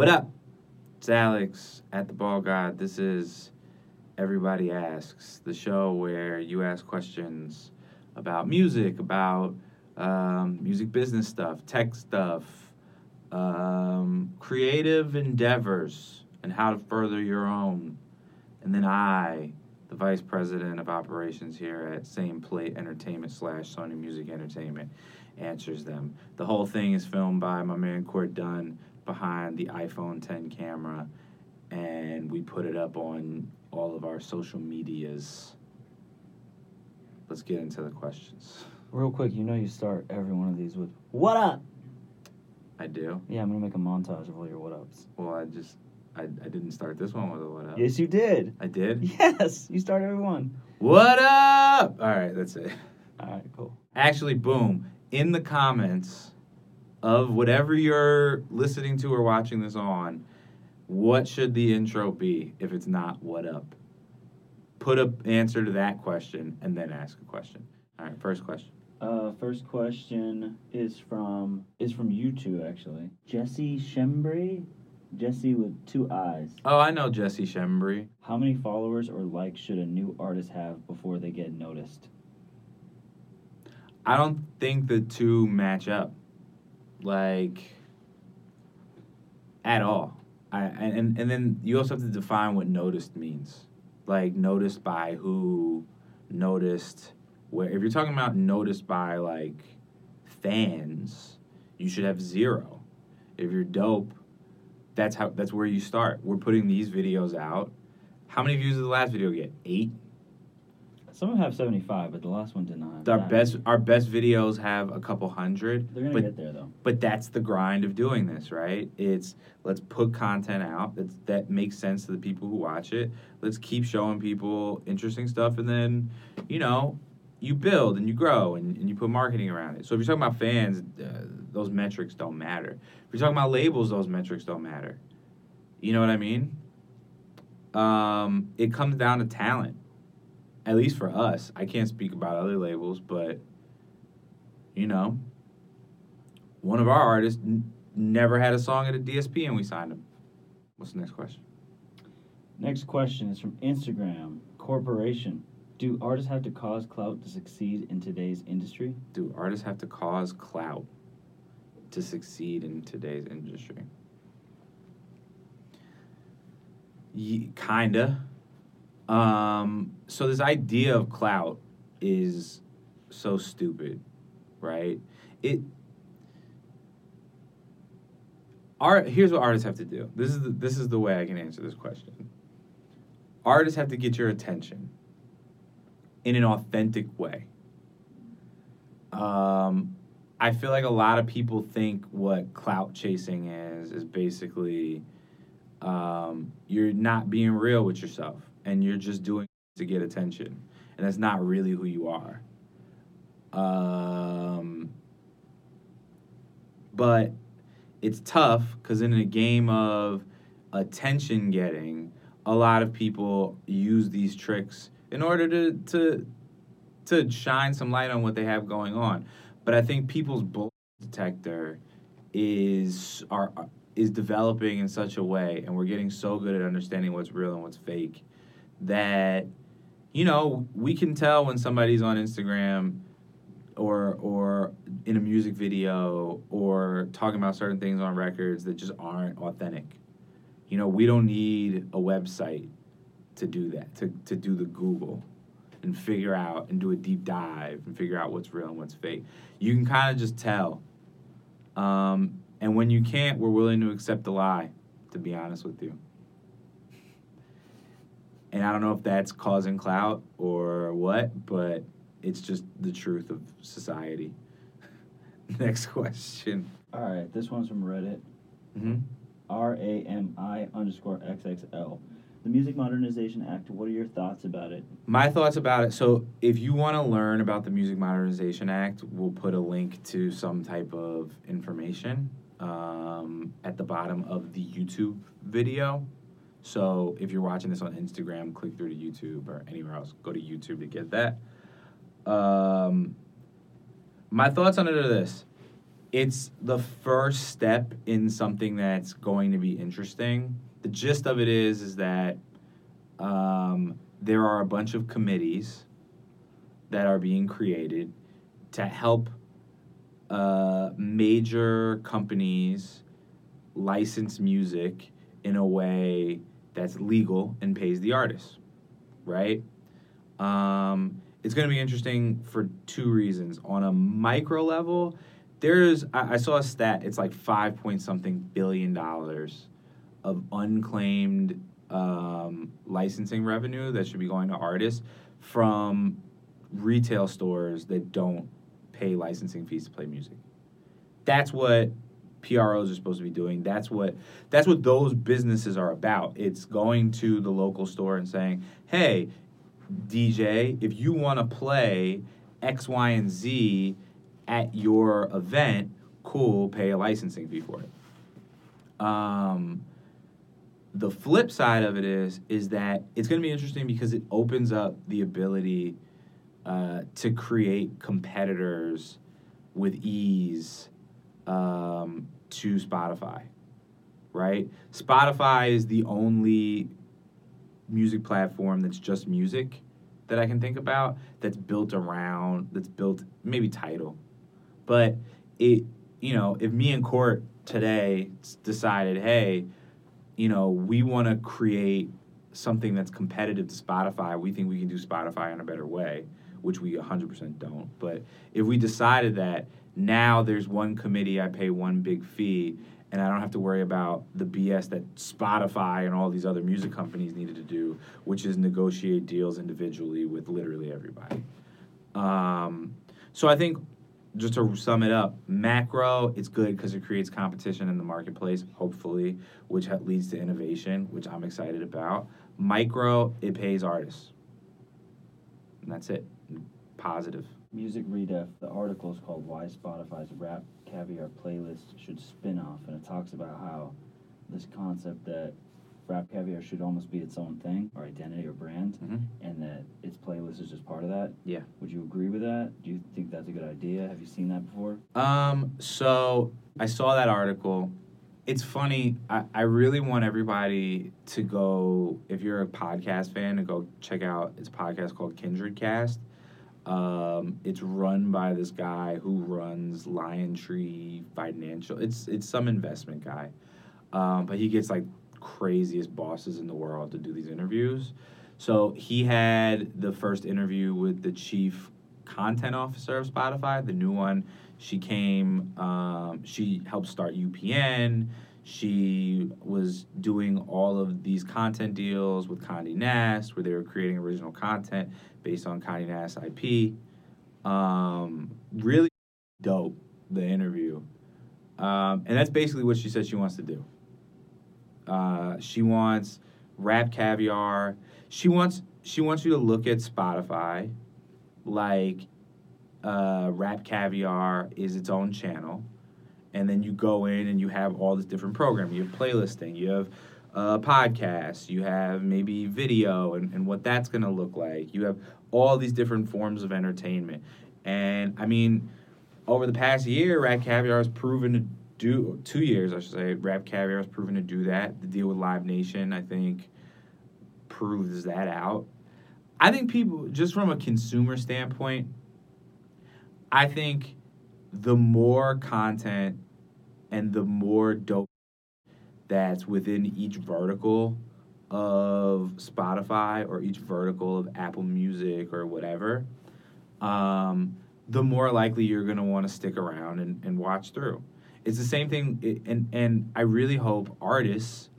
What up? It's Alex at the Ball God. This is Everybody Asks, the show where you ask questions about music, about um, music business stuff, tech stuff, um, creative endeavors, and how to further your own. And then I, the vice president of operations here at Same Plate Entertainment slash Sony Music Entertainment, answers them. The whole thing is filmed by my man Court Dunn behind the iPhone 10 camera, and we put it up on all of our social medias. Let's get into the questions. Real quick, you know you start every one of these with "What up?" I do. Yeah, I'm gonna make a montage of all your what ups. Well, I just I, I didn't start this one with a what up. Yes, you did. I did. Yes, you start every one. What up? All right, that's it. All right, cool. Actually, boom. In the comments of whatever you're listening to or watching this on, what should the intro be if it's not what up? Put a answer to that question and then ask a question. All right, first question. Uh, first question is from is from YouTube actually. Jesse Shembri, Jesse with two eyes. Oh, I know Jesse Shembri. How many followers or likes should a new artist have before they get noticed? I don't think the two match up, like at all. I and and then you also have to define what noticed means. Like noticed by who, noticed where. If you're talking about noticed by like fans, you should have zero. If you're dope, that's how that's where you start. We're putting these videos out. How many views did the last video get? Eight. Some of them have 75, but the last one did not. have Our that. best our best videos have a couple hundred. They're gonna but get there though. but that's the grind of doing this, right? It's let's put content out that's, that makes sense to the people who watch it. Let's keep showing people interesting stuff, and then, you know, you build and you grow and, and you put marketing around it. So if you're talking about fans, uh, those metrics don't matter. If you're talking about labels, those metrics don't matter. You know what I mean? Um, it comes down to talent. At least for us, I can't speak about other labels, but you know, one of our artists n- never had a song at a DSP and we signed him. What's the next question? Next question is from Instagram Corporation. Do artists have to cause clout to succeed in today's industry? Do artists have to cause clout to succeed in today's industry? Ye- kinda. Um, so this idea of clout is so stupid, right? It art here's what artists have to do. This is the, this is the way I can answer this question. Artists have to get your attention in an authentic way. Um, I feel like a lot of people think what clout chasing is is basically um, you're not being real with yourself and you're just doing to get attention, and that's not really who you are. Um, but it's tough because in a game of attention getting, a lot of people use these tricks in order to to to shine some light on what they have going on. But I think people's bull detector is are is developing in such a way, and we're getting so good at understanding what's real and what's fake that you know we can tell when somebody's on Instagram or or in a music video or talking about certain things on records that just aren't authentic. You know, we don't need a website to do that, to, to do the Google and figure out and do a deep dive and figure out what's real and what's fake. You can kind of just tell. Um, and when you can't, we're willing to accept the lie, to be honest with you. And I don't know if that's causing clout or what, but it's just the truth of society. Next question. All right, this one's from Reddit. hmm R A M I underscore XXL. The Music Modernization Act, what are your thoughts about it? My thoughts about it. So, if you want to learn about the Music Modernization Act, we'll put a link to some type of information um, at the bottom of the YouTube video. So, if you're watching this on Instagram, click through to YouTube or anywhere else. Go to YouTube to get that. Um, my thoughts on it are this it's the first step in something that's going to be interesting. The gist of it is is that um, there are a bunch of committees that are being created to help uh, major companies license music in a way that's legal and pays the artist, right? Um, it's going to be interesting for two reasons. On a micro level, there's I, I saw a stat. It's like five point something billion dollars of unclaimed um, licensing revenue that should be going to artists from retail stores that don't pay licensing fees to play music. That's what PROs are supposed to be doing. That's what that's what those businesses are about. It's going to the local store and saying, "Hey, DJ, if you want to play X, Y, and Z at your event, cool, pay a licensing fee for it." Um, the flip side of it is is that it's going to be interesting because it opens up the ability uh, to create competitors with ease um, to Spotify, right? Spotify is the only music platform that's just music that I can think about that's built around that's built maybe title. but it you know if me and Court today decided hey you know we want to create something that's competitive to Spotify we think we can do Spotify in a better way which we 100% don't but if we decided that now there's one committee, I pay one big fee, and I don't have to worry about the BS that Spotify and all these other music companies needed to do, which is negotiate deals individually with literally everybody. Um, so I think just to sum it up, macro, it's good because it creates competition in the marketplace, hopefully, which leads to innovation, which I'm excited about. Micro, it pays artists. And that's it. Positive. Music Redef, the article is called Why Spotify's Rap Caviar Playlist Should Spin Off, and it talks about how this concept that Rap Caviar should almost be its own thing, or identity or brand, mm-hmm. and that its playlist is just part of that. Yeah. Would you agree with that? Do you think that's a good idea? Have you seen that before? Um, so I saw that article. It's funny. I, I really want everybody to go, if you're a podcast fan, to go check out its podcast called Kindred Cast um, it's run by this guy who runs LionTree Financial. It's it's some investment guy, um, but he gets like craziest bosses in the world to do these interviews. So he had the first interview with the chief content officer of Spotify, the new one. She came. Um, she helped start UPN. She was doing all of these content deals with Condé Nast, where they were creating original content based on Condé Nast IP. Um, really dope the interview, um, and that's basically what she said she wants to do. Uh, she wants rap caviar. She wants she wants you to look at Spotify like uh, rap caviar is its own channel and then you go in and you have all this different programming. You have playlisting, you have uh, podcasts, you have maybe video and, and what that's going to look like. You have all these different forms of entertainment. And I mean, over the past year, Rap Caviar has proven to do, two years, I should say, Rap Caviar has proven to do that. The deal with Live Nation, I think, proves that out. I think people, just from a consumer standpoint, I think the more content and the more dope that's within each vertical of Spotify or each vertical of Apple Music or whatever, um, the more likely you're going to want to stick around and, and watch through. It's the same thing, and, and I really hope artists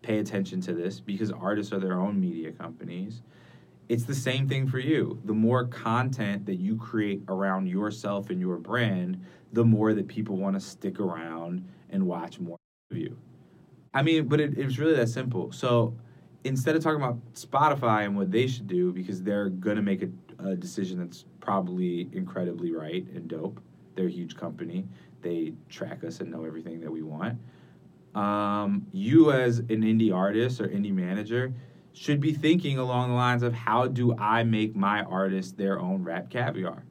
pay attention to this because artists are their own media companies it's the same thing for you. The more content that you create around yourself and your brand, the more that people want to stick around and watch more of you. I mean, but it, it's really that simple. So instead of talking about Spotify and what they should do, because they're going to make a, a decision that's probably incredibly right and dope, they're a huge company. They track us and know everything that we want. Um, you, as an indie artist or indie manager, should be thinking along the lines of how do I make my artist their own rap caviar?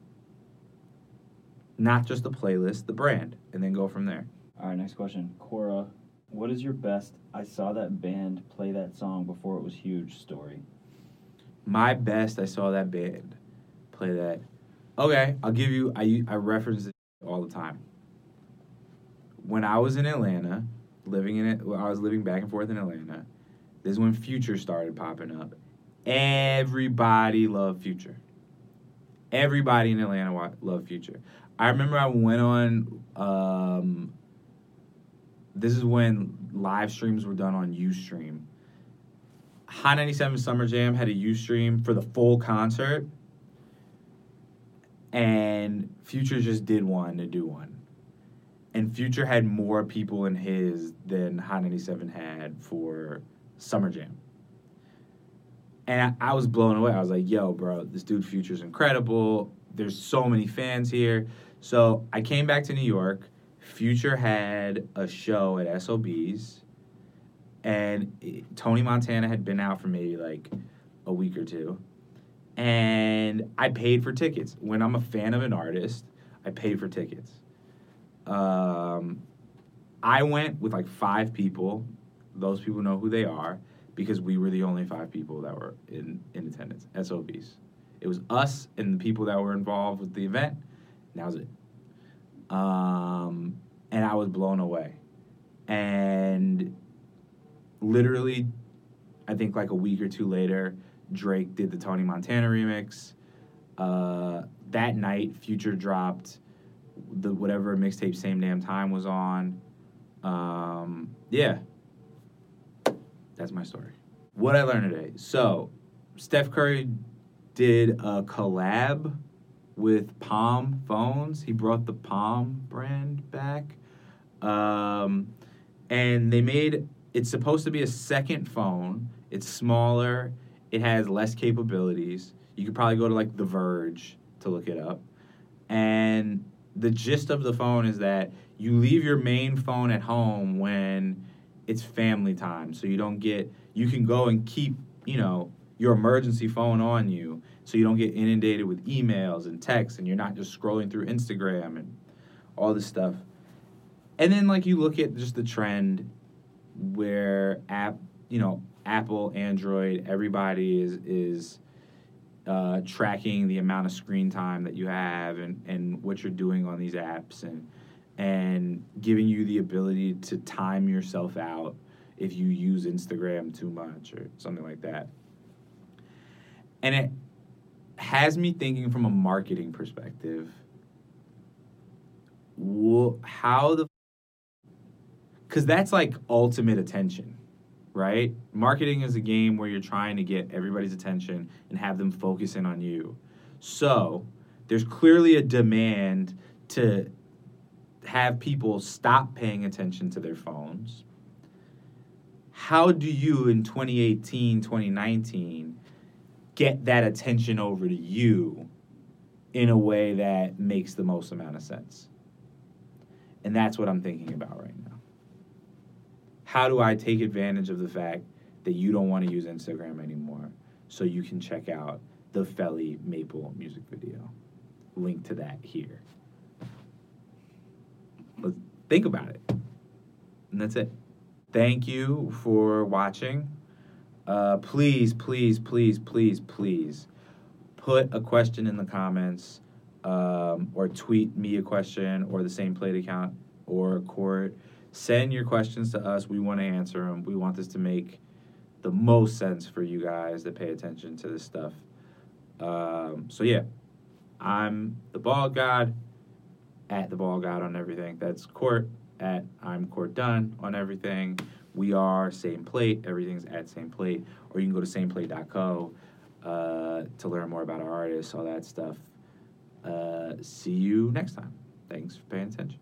not just the playlist, the brand, and then go from there. All right, next question. Quora, what is your best I saw that band play that song before it was huge story? My best, I saw that band play that. Okay, I'll give you. I I reference it all the time. When I was in Atlanta, living in it, I was living back and forth in Atlanta. This is when Future started popping up. Everybody loved Future. Everybody in Atlanta loved Future. I remember I went on. Um, this is when live streams were done on UStream. Hot 97 Summer Jam had a Ustream for the full concert, and Future just did one to do one. And Future had more people in his than Hot 97 had for Summer Jam. And I, I was blown away. I was like, yo, bro, this dude Future's incredible. There's so many fans here. So I came back to New York. Future had a show at SOB's, and it- Tony Montana had been out for maybe like a week or two. And I paid for tickets. When I'm a fan of an artist, I pay for tickets. Um, I went with like five people. Those people know who they are because we were the only five people that were in, in attendance, SOBs. It was us and the people that were involved with the event. And that was it. Um, and I was blown away. And literally, I think like a week or two later, Drake did the Tony Montana remix. Uh, that night, Future dropped the whatever mixtape Same Damn Time was on. Um, yeah, that's my story. What I learned today. So, Steph Curry did a collab with Palm phones. He brought the Palm brand back. Um, and they made it's supposed to be a second phone. It's smaller, it has less capabilities. You could probably go to like The Verge to look it up. And the gist of the phone is that you leave your main phone at home when it's family time. So you don't get, you can go and keep, you know, your emergency phone on you so you don't get inundated with emails and texts and you're not just scrolling through Instagram and all this stuff. And then, like, you look at just the trend where app, you know, Apple, Android, everybody is, is, uh, tracking the amount of screen time that you have and, and what you're doing on these apps and and giving you the ability to time yourself out if you use Instagram too much or something like that. And it has me thinking from a marketing perspective. wha- How the because that's like ultimate attention, right? Marketing is a game where you're trying to get everybody's attention and have them focus in on you. So there's clearly a demand to have people stop paying attention to their phones. How do you in 2018, 2019 get that attention over to you in a way that makes the most amount of sense? And that's what I'm thinking about right now. How do I take advantage of the fact that you don't want to use Instagram anymore so you can check out the Felly Maple music video? Link to that here. Let's think about it. And that's it. Thank you for watching. Uh, please, please, please, please, please put a question in the comments um, or tweet me a question or the same plate account or court. Send your questions to us. We want to answer them. We want this to make the most sense for you guys that pay attention to this stuff. Um, so, yeah, I'm the ball god at the ball god on everything. That's court at I'm court done on everything. We are same plate. Everything's at same plate. Or you can go to sameplate.co uh, to learn more about our artists, all that stuff. Uh, see you next time. Thanks for paying attention.